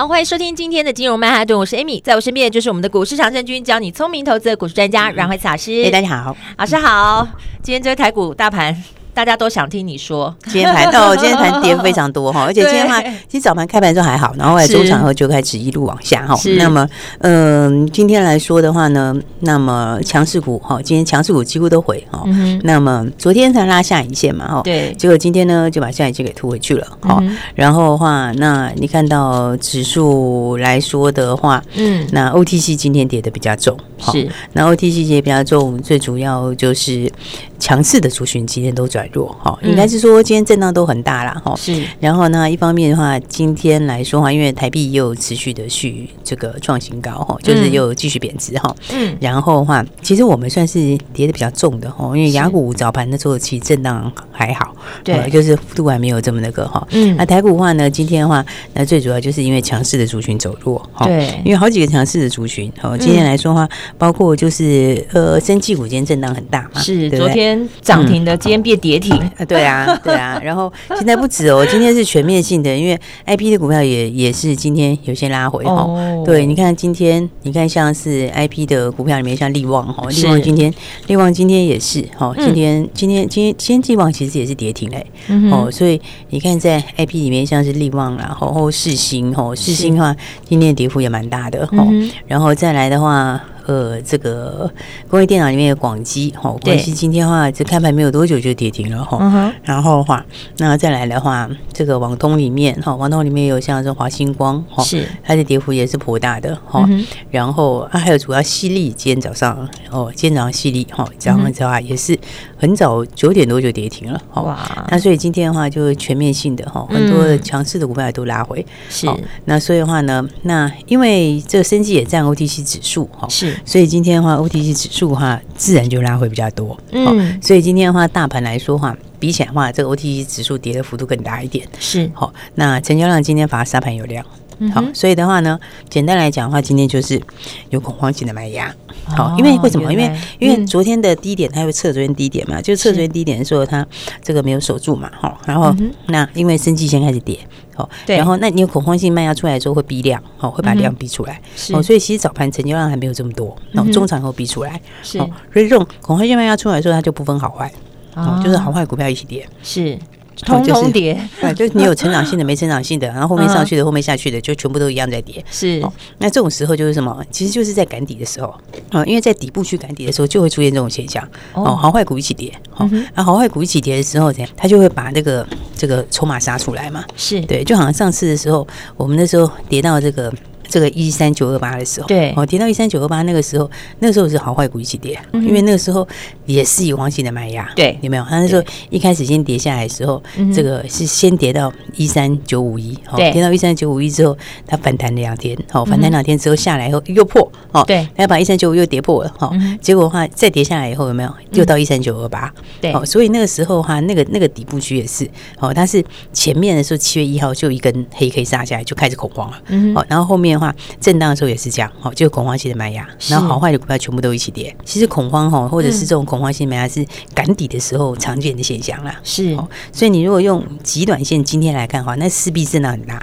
好，欢迎收听今天的金融曼哈顿，我是 Amy，在我身边就是我们的股市常胜军，教你聪明投资的股市专家阮慧慈老师。哎，大家好，老师好。今天这个台股大盘。大家都想听你说，今天盘哦，今天盘跌非常多哈，而且今天的话，其实早盘开盘的时候还好，然后后来中场后就开始一路往下哈。那么，嗯、呃，今天来说的话呢，那么强势股哈，今天强势股几乎都回哈。嗯、那么昨天才拉下影线嘛哈，对，结果今天呢就把下影线给突回去了哈。嗯、然后的话，那你看到指数来说的话，嗯，那 OTC 今天跌的比较重，是，那 OTC 跌比较重，最主要就是。强势的族群今天都转弱，哈，应该是说今天震荡都很大了，哈。是。然后呢，一方面的话，今天来说话，因为台币又持续的去这个创新高，哈，就是又继续贬值，哈。嗯。然后的话，其实我们算是跌的比较重的，哈，因为雅股早盘的时候其实震荡还好，对，就是幅度还没有这么那个，哈。嗯。那台股的话呢，今天的话，那最主要就是因为强势的族群走弱，哈。对。因为好几个强势的族群，哈，今天来说话，包括就是呃，生技股今天震荡很大嘛，是昨天。涨停的，今天变跌停，嗯，对啊，对啊，然后现在不止哦，今天是全面性的，因为 I P 的股票也也是今天有些拉回哈。哦，对，你看今天，你看像是 I P 的股票里面，像力旺哈，力旺今天，力旺今天也是哈，今天今天今天今天力旺其实也是跌停嘞，哦，所以你看在 I P 里面，像是力旺啦，然后世芯哈，世芯的话，今天的跌幅也蛮大的哈，然后再来的话。呃，这个工业电脑里面的广基，哈，广基今天的话，这开盘没有多久就跌停了，哈。嗯、然后的话，那再来的话，这个网通里面，哈，网通里面有像这华星光，哈，是它的跌幅也是颇大的，哈。嗯、然后啊，还有主要矽力，今天早上哦，今天早上矽力，哈，早上的话也是很早九点多就跌停了，哈。哇。那所以今天的话，就全面性的哈，很多强势的股票都拉回，是。那所以的话呢，那因为这个生技也占 OTC 指数，哈，是。所以今天的话，OTC 指数的话，自然就拉回比较多。嗯，所以今天的话，大盘来说话，比起来的话，这个 OTC 指数跌的幅度更大一点。是，好，那成交量今天反而沙盘有量。好，所以的话呢，简单来讲的话，今天就是有恐慌性的卖压。好，因为为什么？因为因为昨天的低点，它会测昨天低点嘛，就测昨天低点的时候，它这个没有守住嘛。哈，然后那因为生技先开始跌，好，然后那你有恐慌性卖压出来的时候会逼量，好，会把量逼出来。哦，所以其实早盘成交量还没有这么多，然后中场后逼出来。是，所以这种恐慌性卖压出来的时候，它就不分好坏，哦，就是好坏股票一起跌。是。通通跌，对，就是你有成长性的，没成长性的，然后后面上去的，后面下去的，就全部都一样在跌。是，那这种时候就是什么？其实就是在赶底的时候啊，因为在底部去赶底的时候，就会出现这种现象哦，好坏股一起跌，好，那好坏股一起跌的时候，怎样？它就会把那个这个筹码杀出来嘛。是对，就好像上次的时候，我们那时候跌到这个。这个一三九二八的时候，对，哦，跌到一三九二八那个时候，那个时候是好坏股一起跌，因为那个时候也是以黄金的卖压，对，有没有？他那时候一开始先跌下来的时候，这个是先跌到一三九五一，哦，跌到一三九五一之后，它反弹两天，哦，反弹两天之后下来以后又破，哦，对，它把一三九五又跌破了，哈，结果的话再跌下来以后有没有？又到一三九二八，对，哦，所以那个时候的话，那个那个底部区也是，哦，它是前面的时候七月一号就一根黑 K 杀下来就开始恐慌了，嗯，哦，然后后面。话震荡的时候也是这样，好，就恐慌性的卖压，然后好坏的股票全部都一起跌。其实恐慌哈，或者是这种恐慌性卖压是赶底的时候常见的现象啦。是，所以你如果用极短线今天来看的话，那势必震荡很大。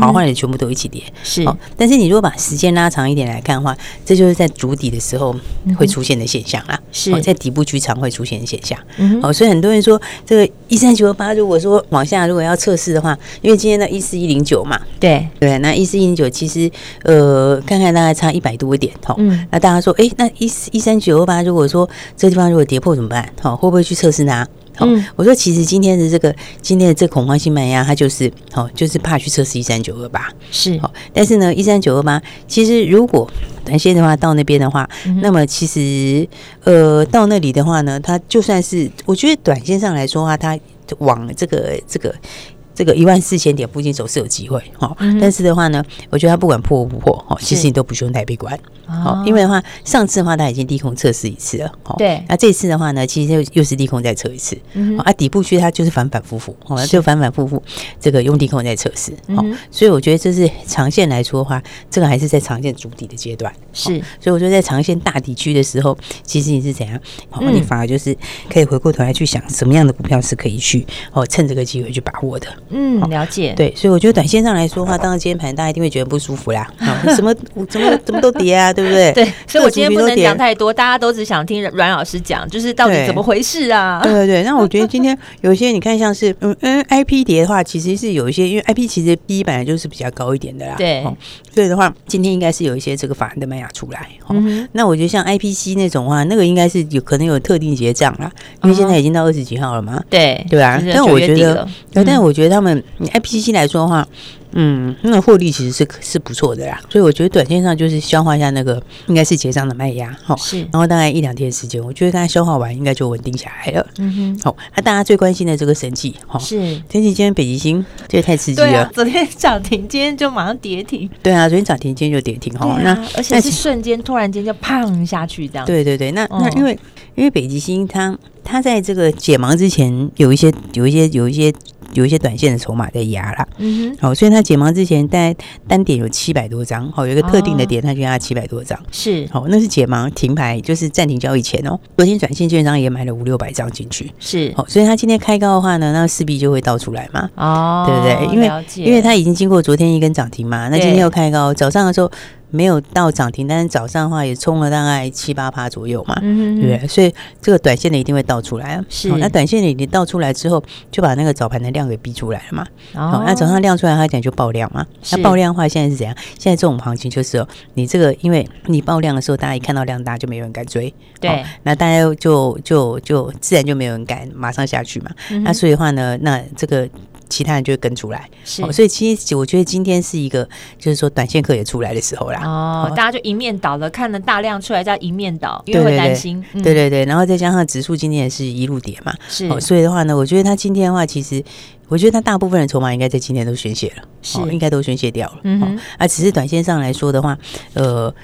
好坏的全部都一起跌，是。但是你如果把时间拉长一点来看的话，这就是在筑底的时候会出现的现象啦。是，在底部区常会出现的现象。好，所以很多人说这个一三九二八，如果说往下如果要测试的话，因为今天的一四一零九嘛，对对，那一四一零九其实呃，看看大概差一百多点。好，那大家说，哎，那一一三九二八，如果说这个地方如果跌破怎么办？好，会不会去测试它？好，我说其实今天的这个今天的这恐慌性卖压，它就是好，就是怕去测试一三九二八。是。好，但是呢，一三九二八其实如果短线的话到那边的话，那么其实呃到那里的话呢，它就算是我觉得短线上来说的话，它往这个这个这个一万四千点附近走是有机会哈。但是的话呢，我觉得它不管破不破哈，其实你都不需要太悲观。好，因为的话，上次的话它已经低空测试一次了。对。那这次的话呢，其实又又是低空再测一次。嗯。啊，底部区它就是反反复复，哦，就反反复复，这个用低空再测试。好，所以我觉得这是长线来说的话，这个还是在长线筑底的阶段。是。所以我觉得在长线大底区的时候，其实你是怎样？哦，你反而就是可以回过头来去想什么样的股票是可以去哦，趁这个机会去把握的。嗯，了解。对，所以我觉得短线上来说的话，当然今天盘大家一定会觉得不舒服啦。什么怎么怎么都跌啊？对不对？对，所以我今天不能讲太多，大家都只想听阮老师讲，就是到底怎么回事啊？对对对，那我觉得今天有一些你看，像是嗯嗯，I P 跌的话，其实是有一些，因为 I P 其实 B 本来就是比较高一点的啦。对，所以的话，今天应该是有一些这个法人的卖压出来。嗯，那我觉得像 I P C 那种话，那个应该是有可能有特定结账啦，因为现在已经到二十几号了嘛。对，对吧？但我觉得，但我觉得他们 I P C 来说的话。嗯，那获利其实是是不错的啦，所以我觉得短线上就是消化一下那个应该是结账的卖压，好，是，然后大概一两天时间，我觉得大家消化完应该就稳定下来了。嗯哼，好，那大家最关心的这个神器，哈，是，神技今天北极星这个太刺激了，啊、昨天涨停，今天就马上跌停，对啊，昨天涨停，今天就跌停，哈，那而且是瞬间突然间就砰下去这样，对对对，那那因为因为北极星它它在这个解盲之前有一些有一些有一些。有一些短线的筹码在压啦，嗯哼，好，所以它解盲之前，大概单点有七百多张，好，有一个特定的点，它就压七百多张，是，好，那是解盲停牌，就是暂停交易前哦。昨天短线券商也买了五六百张进去，是，好，所以它今天开高的话呢，那势必就会倒出来嘛，哦，对不对？因为因为它已经经过昨天一根涨停嘛，那今天又开高，早上的时候。没有到涨停，但是早上的话也冲了大概七八趴左右嘛，嗯、对不对？所以这个短线的一定会倒出来啊。是，那短线的已经倒出来之后，就把那个早盘的量给逼出来了嘛。哦，那早上量出来，它讲就爆量嘛。那爆量的话，现在是怎样？现在这种行情就是哦，你这个因为你爆量的时候，大家一看到量大，就没有人敢追。对，那大家就就就自然就没有人敢马上下去嘛。嗯、那所以的话呢，那这个。其他人就会跟出来，是，所以其实我觉得今天是一个，就是说短线客也出来的时候啦。哦，大家就一面倒了，看了大量出来叫一面倒，因为会担心。对对对，然后再加上指数今天也是一路跌嘛，是。所以的话呢，我觉得他今天的话，其实我觉得他大部分的筹码应该在今天都宣泄了，是，应该都宣泄掉了。嗯，啊，只是短线上来说的话，呃。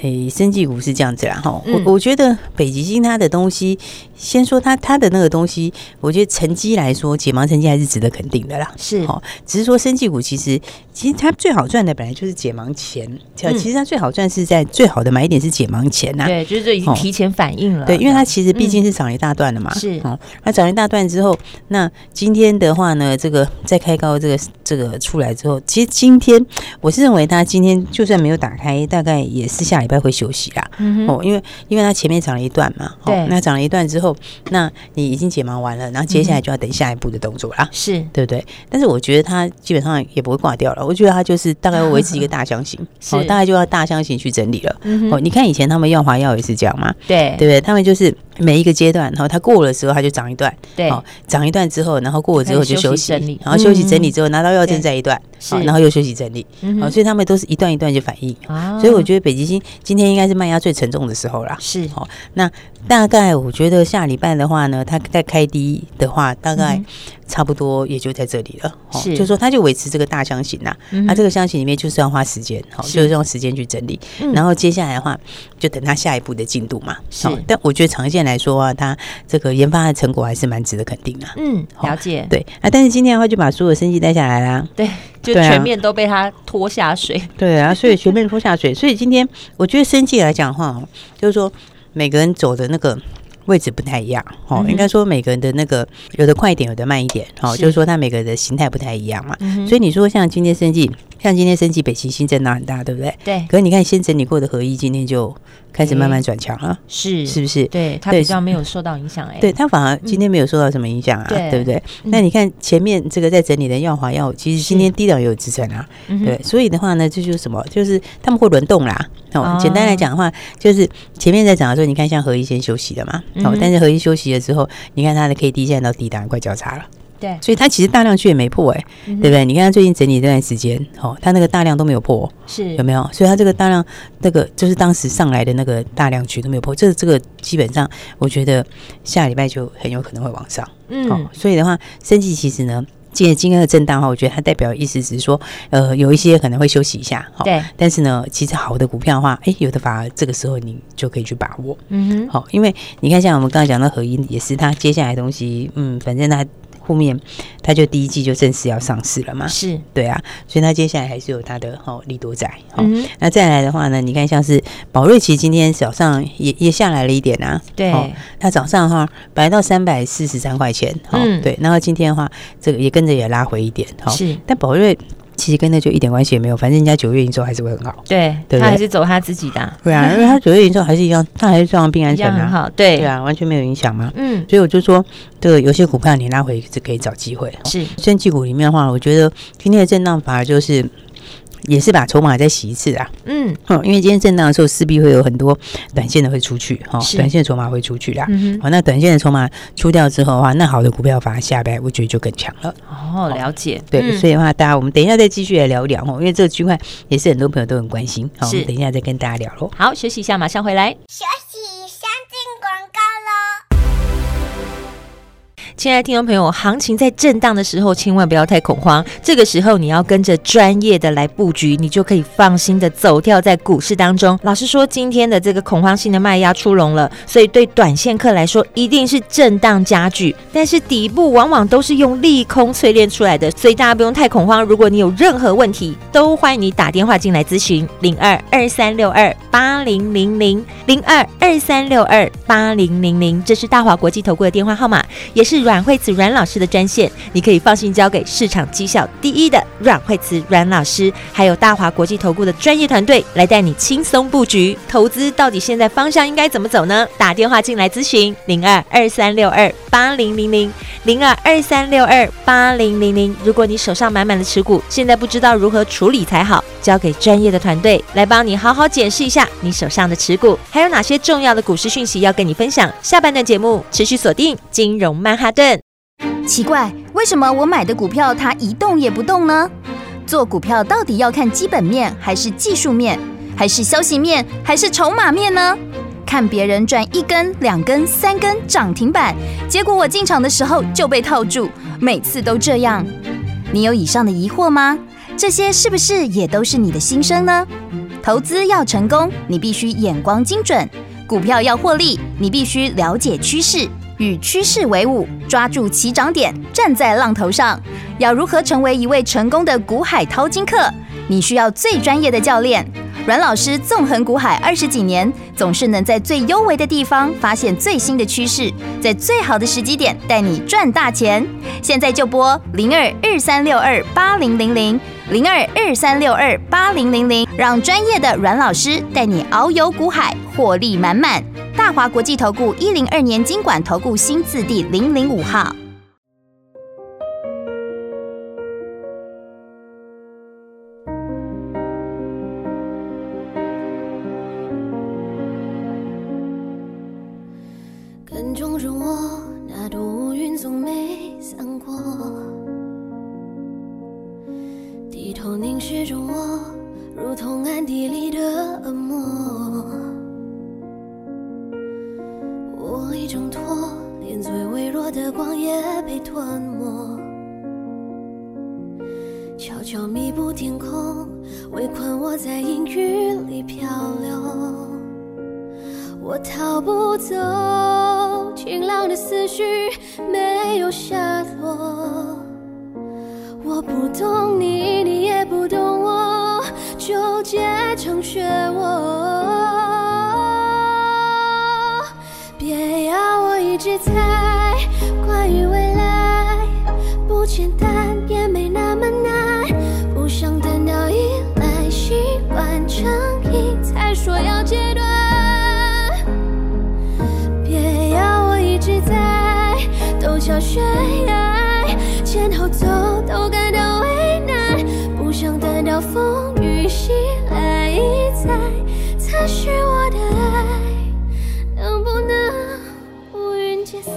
诶，生技股是这样子啦，哈、嗯，我我觉得北极星它的东西，先说它它的那个东西，我觉得成绩来说，解盲成绩还是值得肯定的啦，是，哈，只是说生技股其实其实它最好赚的本来就是解盲前，嗯、其实它最好赚是在最好的买点是解盲前呐、啊，对，就是已经提前反应了，对，因为它其实毕竟是涨一大段的嘛，是、嗯，那涨一大段之后，那今天的话呢，这个再开高这个这个出来之后，其实今天我是认为它今天就算没有打开，大概也是下。礼拜会休息啦，嗯、哦，因为因为它前面涨了一段嘛，对，哦、那涨了一段之后，那你已经解盲完了，然后接下来就要等下一步的动作啦，是、嗯、对不对？但是我觉得它基本上也不会挂掉了，我觉得它就是大概会维持一个大箱型，哦，大概就要大箱型去整理了。嗯、哦，你看以前他们耀华药也是这样嘛，对，对不对？他们就是。每一个阶段，然后它过了之后，它就涨一段，对，好，涨一段之后，然后过了之后就休息，然后休息整理。之后拿到药证再一段，好，然后又休息整理，好，所以他们都是一段一段就反应，所以我觉得北极星今天应该是卖压最沉重的时候啦，是，好，那大概我觉得下礼拜的话呢，它再开低的话，大概。差不多也就在这里了，是，就是说它就维持这个大箱型呐，那这个箱型里面就是要花时间，好，就是用时间去整理，然后接下来的话就等它下一步的进度嘛，是。但我觉得长线来说啊，它这个研发的成果还是蛮值得肯定的，嗯，了解，对啊，但是今天的话就把所有生技带下来啦，对，就全面都被他拖下水，对啊，所以全面拖下水，所以今天我觉得生技来讲的话，就是说每个人走的那个。位置不太一样，哦，应该说每个人的那个有的快一点，有的慢一点，哦，就是说他每个人的形态不太一样嘛，所以你说像今天生技，像今天升级北极星震荡很大，对不对？对。可是你看先整理过的合一，今天就开始慢慢转强了，是是不是？对，它比较没有受到影响，哎，对，它反而今天没有受到什么影响啊，对不对？那你看前面这个在整理的耀华药，其实今天低档也有支撑啊，对，所以的话呢，这就是什么？就是他们会轮动啦。哦，简单来讲的话，就是前面在讲的时候，你看像合一先休息了嘛，哦，但是合一休息了之后，你看它的 K D 现在到低档快交叉了。对，所以它其实大量区也没破哎，对不对？你看它最近整理这段时间，哦，它那个大量都没有破，是有没有？所以它这个大量那个就是当时上来的那个大量区都没有破，这这个基本上我觉得下礼拜就很有可能会往上。嗯，所以的话，升级其实呢，今天今天的震荡哈，我觉得它代表的意思只是说，呃，有一些可能会休息一下，对。但是呢，其实好的股票的话，哎，有的反而这个时候你就可以去把握，嗯哼。好，因为你看，像我们刚才讲的合一，也是它接下来的东西，嗯，反正它。后面，它就第一季就正式要上市了嘛？是对啊，所以它接下来还是有它的哦利多在。好、嗯，那再来的话呢，你看像是宝瑞，其实今天早上也也下来了一点啊。对，它早上哈本来到三百四十三块钱，嗯，对，然后今天的话，这个也跟着也拉回一点。好，是，但宝瑞。其实跟那就一点关系也没有，反正人家九月营收还是会很好。对，对，他还是走他自己的。对啊，因为他九月营收还是一样，他还是照样病安全啊。很好，对对啊，完全没有影响嘛。嗯，所以我就说，这个有些股票你拉回是可以找机会。是，生技股里面的话，我觉得今天的震荡反而就是。也是把筹码再洗一次啊，嗯，因为今天震荡的时候，势必会有很多短线的会出去，哈，短线的筹码会出去啦，嗯，好，那短线的筹码出掉之后的话，那好的股票反而下边我觉得就更强了。哦，了解，对，嗯、所以的话，大家我们等一下再继续来聊一聊哦，因为这个区块也是很多朋友都很关心，好，我们等一下再跟大家聊喽。好，休息一下，马上回来。亲爱的听众朋友，行情在震荡的时候，千万不要太恐慌。这个时候，你要跟着专业的来布局，你就可以放心的走跳在股市当中。老实说，今天的这个恐慌性的卖压出笼了，所以对短线客来说，一定是震荡加剧。但是底部往往都是用利空淬炼出来的，所以大家不用太恐慌。如果你有任何问题，都欢迎你打电话进来咨询零二二三六二八零零零零二二三六二八零零零，这是大华国际投顾的电话号码，也是。阮慧慈阮老师的专线，你可以放心交给市场绩效第一的阮慧慈阮老师，还有大华国际投顾的专业团队来带你轻松布局投资。到底现在方向应该怎么走呢？打电话进来咨询零二二三六二八零零零零二二三六二八零零零。如果你手上满满的持股，现在不知道如何处理才好，交给专业的团队来帮你好好检视一下你手上的持股，还有哪些重要的股市讯息要跟你分享。下半段节目持续锁定金融曼哈顿。奇怪，为什么我买的股票它一动也不动呢？做股票到底要看基本面，还是技术面，还是消息面，还是筹码面呢？看别人赚一根、两根、三根涨停板，结果我进场的时候就被套住，每次都这样。你有以上的疑惑吗？这些是不是也都是你的心声呢？投资要成功，你必须眼光精准；股票要获利，你必须了解趋势。与趋势为伍，抓住起涨点，站在浪头上。要如何成为一位成功的股海淘金客？你需要最专业的教练。阮老师纵横股海二十几年，总是能在最幽微的地方发现最新的趋势，在最好的时机点带你赚大钱。现在就拨零二二三六二八零零零零二二三六二八零零零，让专业的阮老师带你遨游股海，获利满满。大华国际投顾一零二年金管投顾新字第零零五号。的光也被吞没，悄悄弥补天空，围困我在阴雨里漂流。我逃不走，晴朗的思绪没有下落。我不懂你，你也不懂我，纠结成漩涡。一直猜，悬崖前后走，都感到为难。不想等到风雨袭来一再测试我的爱。能不能，乌云解散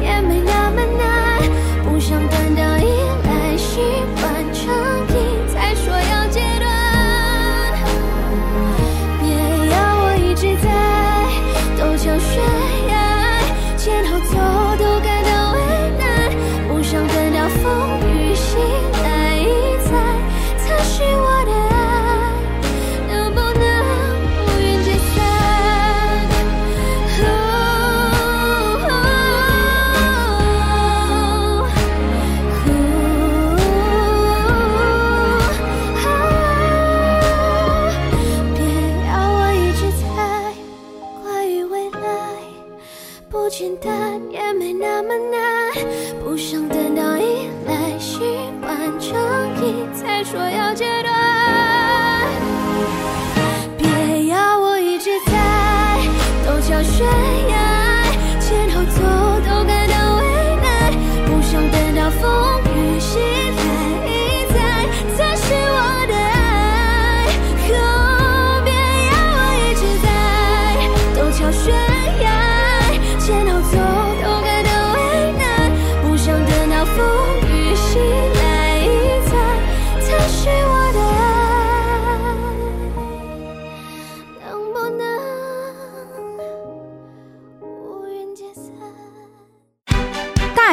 也没那么难不想感到依赖喜欢成品再说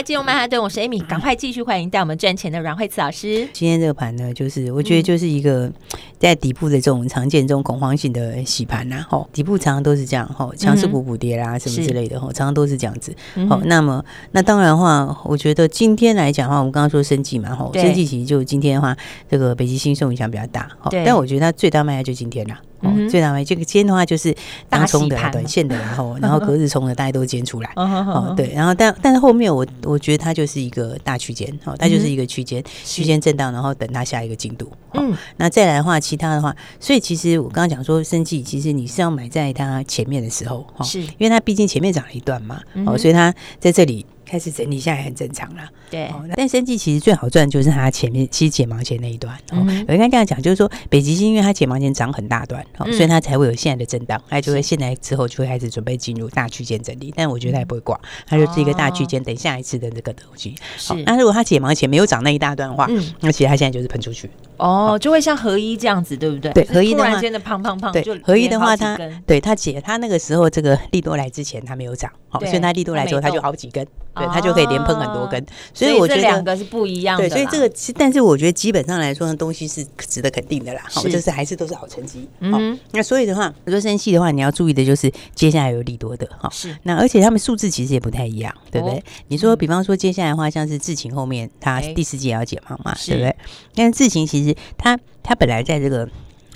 来金融曼哈顿，我是 Amy，赶快继续欢迎带我们赚钱的阮慧慈老师。今天这个盘呢，就是我觉得就是一个在底部的这种常见这种恐慌性的洗盘呐，吼，底部常常都是这样，吼，强势股补跌啦什么之类的，吼，常常都是这样子。好，那么那当然的话，我觉得今天来讲的话，我们刚刚说生计嘛，吼，生计其实就今天的话，这个北极星受影响比较大，好，但我觉得它最大卖压就今天啦。哦，最难为这个尖的话就是当冲的、短线的，然后 然后隔日冲的，大家都尖出来。哦，对，然后但但是后面我我觉得它就是一个大区间，哦，它就是一个区间区间震荡，然后等它下一个进度。嗯，那再来的话，其他的话，所以其实我刚刚讲说，生计其实你是要买在它前面的时候，哈，是因为它毕竟前面涨了一段嘛，哦，所以它在这里。开始整理下来很正常啦，对。但生计其实最好赚就是它前面其实解盲前那一段。哦，我应该这样讲，就是说北极星因为它解盲前涨很大段，哦，所以它才会有现在的震荡，它就会现在之后就会开始准备进入大区间整理。但我觉得它也不会挂，它就是一个大区间，等下一次的这个东西。好，那如果它解盲前没有涨那一大段的话，那其实它现在就是喷出去。哦，就会像合一这样子，对不对？对，合一的话，突然间的胖胖胖，对，合一的话，它对它姐它那个时候这个利多来之前它没有涨，好，所以它利多来之后它就好几根。对，它就可以连喷很多根，所以我觉得两个是不一样的。对，所以这个，但是我觉得基本上来说，东西是值得肯定的啦。好，就是还是都是好成绩。嗯，那所以的话，说生技的话，你要注意的就是接下来有利多的哈。是。那而且他们数字其实也不太一样，对不对？你说，比方说接下来的话，像是智勤后面，它第四季也要解放嘛，对不对？但是智勤其实他他本来在这个。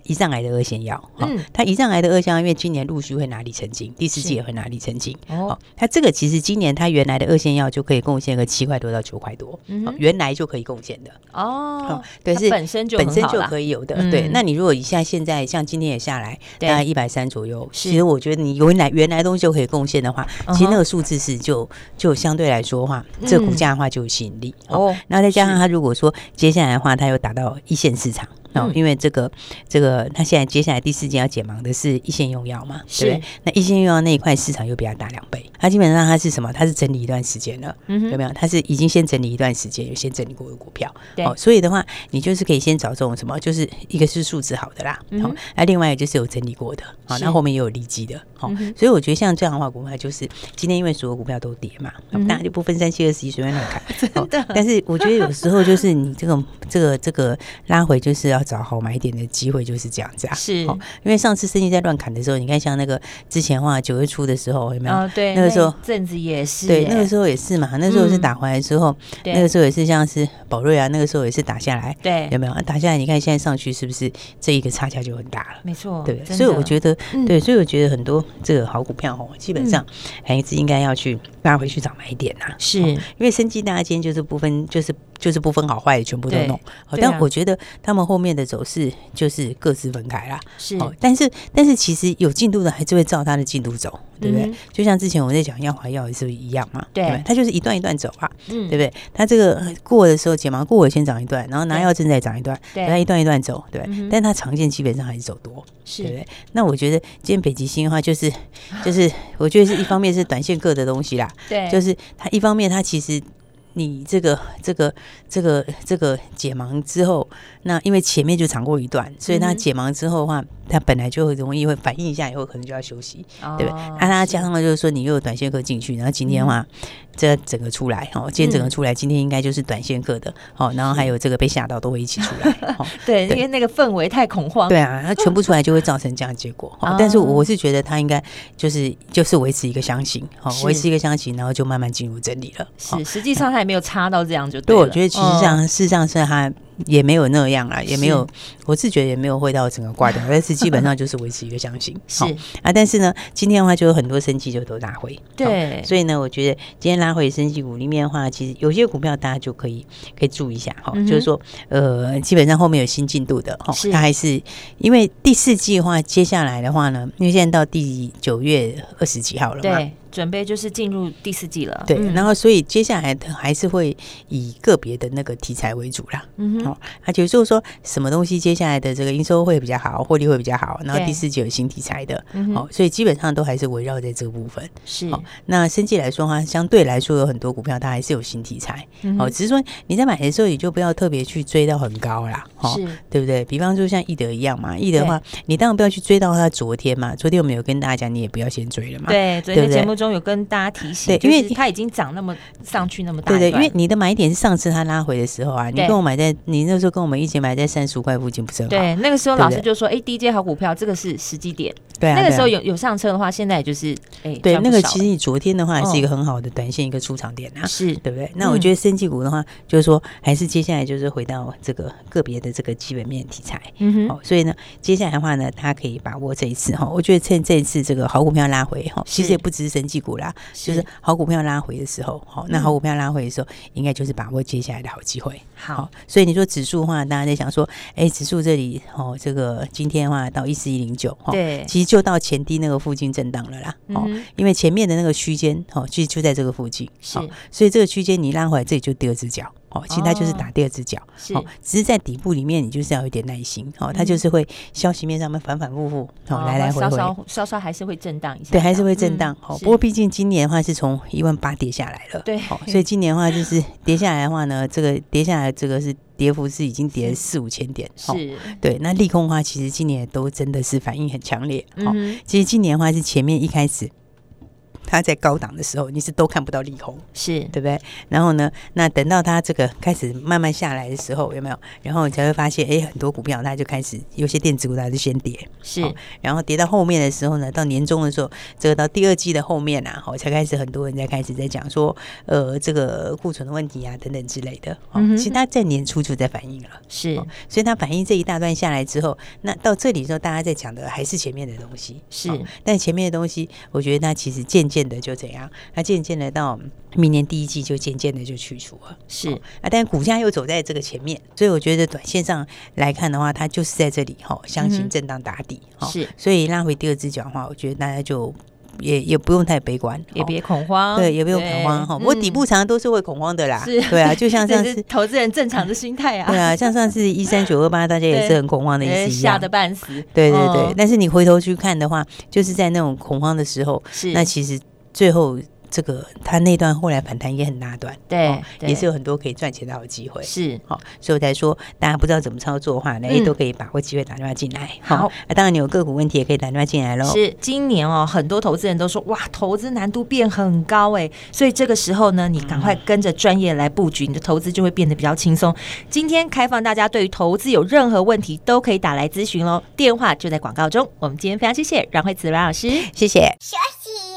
胰脏癌的二线药，哈，它胰脏癌的二线药，因为今年陆续会拿里程金，第四季也会拿里程金，哦，它这个其实今年它原来的二线药就可以贡献个七块多到九块多，嗯原来就可以贡献的，哦，对，是本身就本身就可以有的，对，那你如果一下现在像今天也下来大概一百三左右，其实我觉得你原来原来东西就可以贡献的话，其实那个数字是就就相对来说的话，这个股价的话就有吸引力，哦，然后再加上它如果说接下来的话，它又打到一线市场。哦，因为这个这个，他现在接下来第四件要解盲的是一线用药嘛，是对不对？那一线用药那一块市场又比较大两倍，它基本上它是什么？它是整理一段时间了，嗯，有没有？它是已经先整理一段时间，有先整理过的股票，对哦，所以的话，你就是可以先找这种什么，就是一个是数值好的啦，好、那、哦、另外一个就是有整理过的，好是，那后，面也有利基的，好、哦，嗯、所以我觉得像这样的话，股票就是今天因为所有股票都跌嘛，大家就不分三七二十一随便乱看，真的、哦。但是我觉得有时候就是你这个这个这个拉回就是要。找好买点的机会，就是就是这样子啊。是，因为上次生意在乱砍的时候，你看像那个之前的话九月初的时候有没有？哦，对，那个时候阵子也是，对，那个时候也是嘛。那时候是打回来之后，那个时候也是像是宝瑞啊，那个时候也是打下来，对，有没有？打下来，你看现在上去是不是这一个差价就很大了？没错，对。所以我觉得，对，所以我觉得很多这个好股票哦，基本上还是应该要去拉回去找买点呐。是因为生技大家今天就是不分，就是。就是不分好坏，全部都弄。好，但我觉得他们后面的走势就是各自分开啦。是，但是但是其实有进度的还是会照他的进度走，对不对？就像之前我在讲药华药也是一样嘛，对，它就是一段一段走啊，嗯对不对？它这个过的时候，解盲过我先涨一段，然后拿药正在涨一段，对，它一段一段走，对。但它长线基本上还是走多，对不对？那我觉得今天北极星的话，就是就是我觉得是一方面是短线各的东西啦，对，就是它一方面它其实。你这个这个这个这个解盲之后，那因为前面就长过一段，所以他解盲之后的话，他本来就会容易会反应一下，以后可能就要休息，对不对？那他加上了就是说，你又有短线客进去，然后今天的话，这整个出来哦，今天整个出来，今天应该就是短线客的哦，然后还有这个被吓到都会一起出来，对，因为那个氛围太恐慌，对啊，它全部出来就会造成这样的结果。但是我是觉得他应该就是就是维持一个箱型，哦，维持一个箱型，然后就慢慢进入整理了。是，实际上他也没有差到这样就对。对，我觉得其实上事实上是他。也没有那样啦，也没有，我自觉得也没有会到整个挂掉，但是基本上就是维持一个箱型。是。啊，但是呢，今天的话就有很多生技就都拉回，对，所以呢，我觉得今天拉回生技股里面的话，其实有些股票大家就可以可以注意一下哈，就是说呃，基本上后面有新进度的哈，它还是因为第四季的话，接下来的话呢，因为现在到第九月二十几号了嘛。准备就是进入第四季了，对，然后所以接下来还是会以个别的那个题材为主啦，嗯哼，而且就是说什么东西接下来的这个营收会比较好，获利会比较好，然后第四季有新题材的，哦，所以基本上都还是围绕在这个部分。是，那生计来说的话，相对来说有很多股票它还是有新题材，哦，只是说你在买的时候，你就不要特别去追到很高啦，哦，对不对？比方说像易德一样嘛，易德的话，你当然不要去追到它昨天嘛，昨天我们有跟大家讲，你也不要先追了嘛，对，昨天节目中。有跟大家提醒，对，因为它已经涨那么上去那么大，对对，因为你的买点是上次它拉回的时候啊，你跟我买在，你那时候跟我们一起买在三十五块附近，不是很好？对，那个时候老师就说，哎，低阶好股票，这个是时机点。对，那个时候有有上车的话，现在就是哎，对，那个其实你昨天的话是一个很好的短线一个出场点啊，是。对不对？那我觉得生技股的话，就是说还是接下来就是回到这个个别的这个基本面题材，嗯哼，好，所以呢，接下来的话呢，大家可以把握这一次哈，我觉得趁这一次这个好股票拉回哈，其实也不只是生技股啦，就是好股票拉回的时候，好，那好股票拉回的时候，应该就是把握接下来的好机会。好，所以你说指数的话，大家在想说，哎，指数这里哦，这个今天的话到一四一零九，对，其实就到前低那个附近震荡了啦。哦，因为前面的那个区间，哦，其实就在这个附近。是，所以这个区间你拉回来，这里就第二只脚。哦，其实它就是打第二只脚，哦，只是在底部里面，你就是要有点耐心，哦，它就是会消息面上面反反复复，哦，来来回回，稍稍稍还是会震荡一下，对，还是会。震荡，哦，不过毕竟今年的话是从一万八跌下来了，对，所以今年的话就是 跌下来的话呢，这个跌下来这个是跌幅是已经跌了四五千点，是，对，那利空的话其实今年都真的是反应很强烈，哦，其实今年的话是前面一开始。它在高档的时候，你是都看不到利空，是对不对？然后呢，那等到它这个开始慢慢下来的时候，有没有？然后你才会发现，哎，很多股票它就开始有些电子股它就先跌，是。然后跌到后面的时候呢，到年终的时候，这个到第二季的后面啊，哦，才开始很多人在开始在讲说，呃，这个库存的问题啊等等之类的。哦，其实它在年初就在反应了，是。所以它反应这一大段下来之后，那到这里的时候，大家在讲的还是前面的东西，是。但前面的东西，我觉得它其实渐渐。渐的就怎样，它渐渐的到明年第一季就渐渐的就去除了，是。啊，但股价又走在这个前面，所以我觉得短线上来看的话，它就是在这里哈，箱型震荡打底哈，是，所以拉回第二只脚的话，我觉得大家就也也不用太悲观，也别恐慌，对，也不用恐慌哈。不过底部常常都是会恐慌的啦，对啊，就像 上次投资人正常的心态啊，对啊，像上次一三九二八，大家也是很恐慌的意思一样，吓得半死，对对对。但是你回头去看的话，就是在那种恐慌的时候，是那其实。最后这个它那段后来反弹也很大段，对，哦、也是有很多可以赚钱的好机会。是，好、哦，所以我才说大家不知道怎么操作的话，那、也、都可以把握机会打电话进来。好，当然你有个股问题也可以打电话进来喽。是，今年哦，很多投资人都说哇，投资难度变很高哎，所以这个时候呢，你赶快跟着专业来布局，你的投资就会变得比较轻松。今天开放大家对于投资有任何问题都可以打来咨询喽，电话就在广告中。我们今天非常谢谢阮慧慈阮老师，谢谢。休息，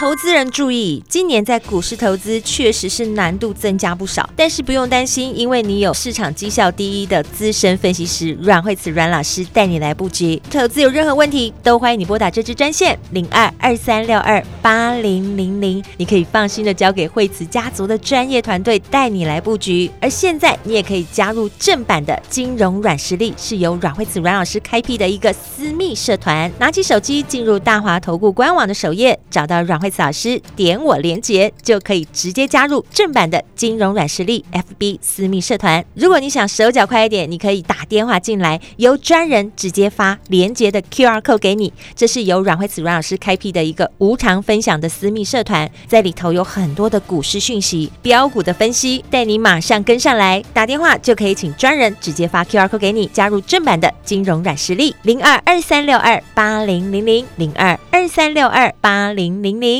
投资人注意，今年在股市投资确实是难度增加不少，但是不用担心，因为你有市场绩效第一的资深分析师阮慧慈阮老师带你来布局。投资有任何问题，都欢迎你拨打这支专线零二二三六二八零零零，你可以放心的交给慧慈家族的专业团队带你来布局。而现在你也可以加入正版的金融软实力，是由阮慧慈阮老师开辟的一个私密社团。拿起手机进入大华投顾官网的首页，找到阮老师点我连结，就可以直接加入正版的金融软实力 FB 私密社团。如果你想手脚快一点，你可以打电话进来，由专人直接发连结的 QR code 给你。这是由阮慧慈阮老师开辟的一个无偿分享的私密社团，在里头有很多的股市讯息、标股的分析，带你马上跟上来。打电话就可以请专人直接发 QR code 给你，加入正版的金融软实力零二二三六二八零零零零二二三六二八零零零。